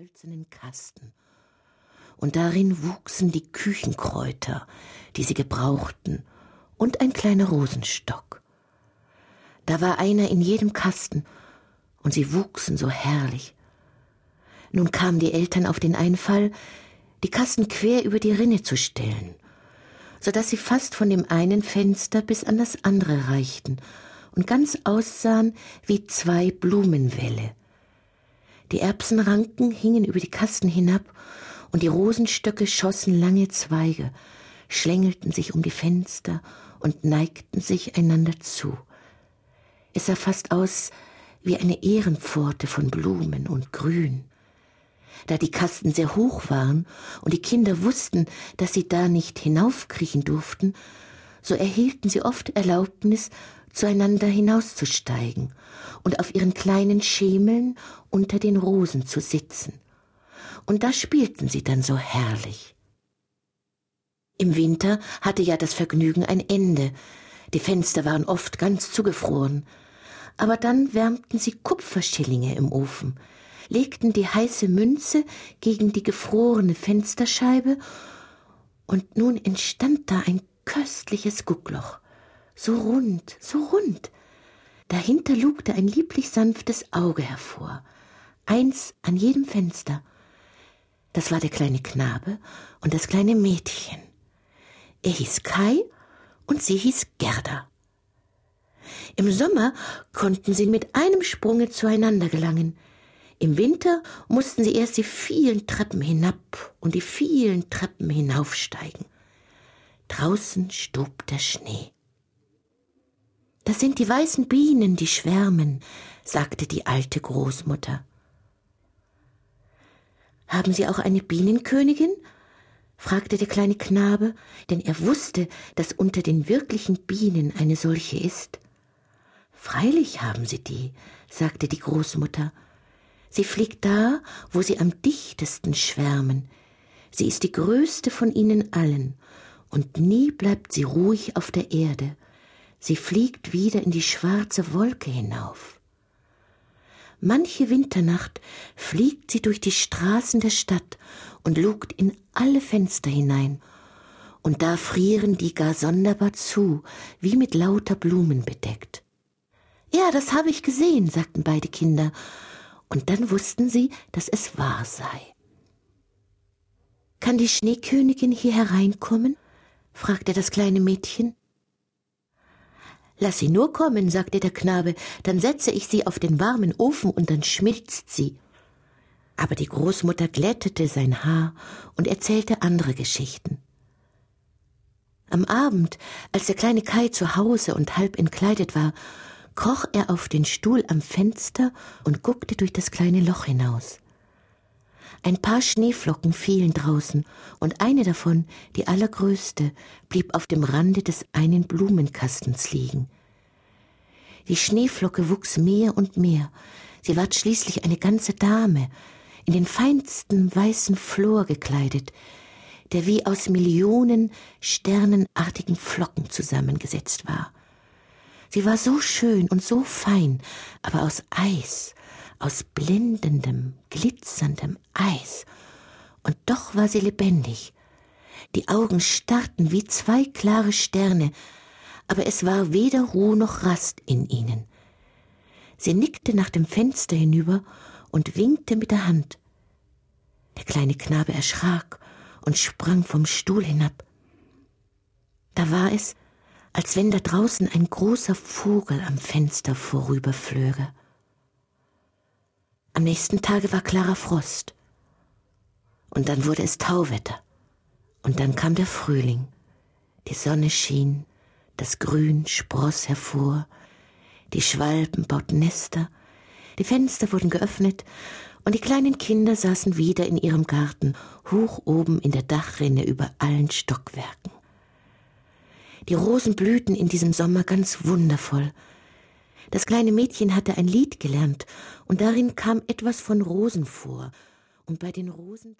hölzernen Kasten, und darin wuchsen die Küchenkräuter, die sie gebrauchten, und ein kleiner Rosenstock. Da war einer in jedem Kasten, und sie wuchsen so herrlich. Nun kamen die Eltern auf den Einfall, die Kasten quer über die Rinne zu stellen, so dass sie fast von dem einen Fenster bis an das andere reichten und ganz aussahen wie zwei Blumenwälle. Die Erbsenranken hingen über die Kasten hinab, und die Rosenstöcke schossen lange Zweige, schlängelten sich um die Fenster und neigten sich einander zu. Es sah fast aus wie eine Ehrenpforte von Blumen und Grün. Da die Kasten sehr hoch waren und die Kinder wussten, dass sie da nicht hinaufkriechen durften, so erhielten sie oft Erlaubnis, zueinander hinauszusteigen und auf ihren kleinen Schemeln unter den Rosen zu sitzen. Und da spielten sie dann so herrlich. Im Winter hatte ja das Vergnügen ein Ende, die Fenster waren oft ganz zugefroren, aber dann wärmten sie Kupferschillinge im Ofen, legten die heiße Münze gegen die gefrorene Fensterscheibe, und nun entstand da ein köstliches Guckloch, so rund, so rund. Dahinter lugte ein lieblich sanftes Auge hervor, eins an jedem Fenster. Das war der kleine Knabe und das kleine Mädchen. Er hieß Kai und sie hieß Gerda. Im Sommer konnten sie mit einem Sprunge zueinander gelangen. Im Winter mussten sie erst die vielen Treppen hinab und die vielen Treppen hinaufsteigen. Draußen stob der Schnee. Das sind die weißen Bienen, die schwärmen, sagte die alte Großmutter. Haben Sie auch eine Bienenkönigin? fragte der kleine Knabe, denn er wusste, dass unter den wirklichen Bienen eine solche ist. Freilich haben sie die, sagte die Großmutter. Sie fliegt da, wo sie am dichtesten schwärmen. Sie ist die größte von ihnen allen, und nie bleibt sie ruhig auf der Erde. Sie fliegt wieder in die schwarze Wolke hinauf. Manche Winternacht fliegt sie durch die Straßen der Stadt und lugt in alle Fenster hinein, und da frieren die gar sonderbar zu, wie mit lauter Blumen bedeckt. Ja, das habe ich gesehen, sagten beide Kinder, und dann wussten sie, dass es wahr sei. Kann die Schneekönigin hier hereinkommen? fragte das kleine Mädchen. Lass sie nur kommen, sagte der Knabe, dann setze ich sie auf den warmen Ofen und dann schmilzt sie. Aber die Großmutter glättete sein Haar und erzählte andere Geschichten. Am Abend, als der kleine Kai zu Hause und halb entkleidet war, kroch er auf den Stuhl am Fenster und guckte durch das kleine Loch hinaus. Ein paar Schneeflocken fielen draußen, und eine davon, die allergrößte, blieb auf dem Rande des einen Blumenkastens liegen. Die Schneeflocke wuchs mehr und mehr, sie ward schließlich eine ganze Dame, in den feinsten weißen Flor gekleidet, der wie aus Millionen sternenartigen Flocken zusammengesetzt war. Sie war so schön und so fein, aber aus Eis, aus blendendem, glitzerndem Eis. Und doch war sie lebendig. Die Augen starrten wie zwei klare Sterne, aber es war weder Ruhe noch Rast in ihnen. Sie nickte nach dem Fenster hinüber und winkte mit der Hand. Der kleine Knabe erschrak und sprang vom Stuhl hinab. Da war es, als wenn da draußen ein großer Vogel am Fenster vorüberflöge. Am nächsten Tage war klarer Frost. Und dann wurde es Tauwetter. Und dann kam der Frühling. Die Sonne schien, das Grün spross hervor, die Schwalben bauten Nester, die Fenster wurden geöffnet, und die kleinen Kinder saßen wieder in ihrem Garten, hoch oben in der Dachrinne über allen Stockwerken. Die Rosen blühten in diesem Sommer ganz wundervoll, das kleine Mädchen hatte ein Lied gelernt, und darin kam etwas von Rosen vor, und bei den Rosen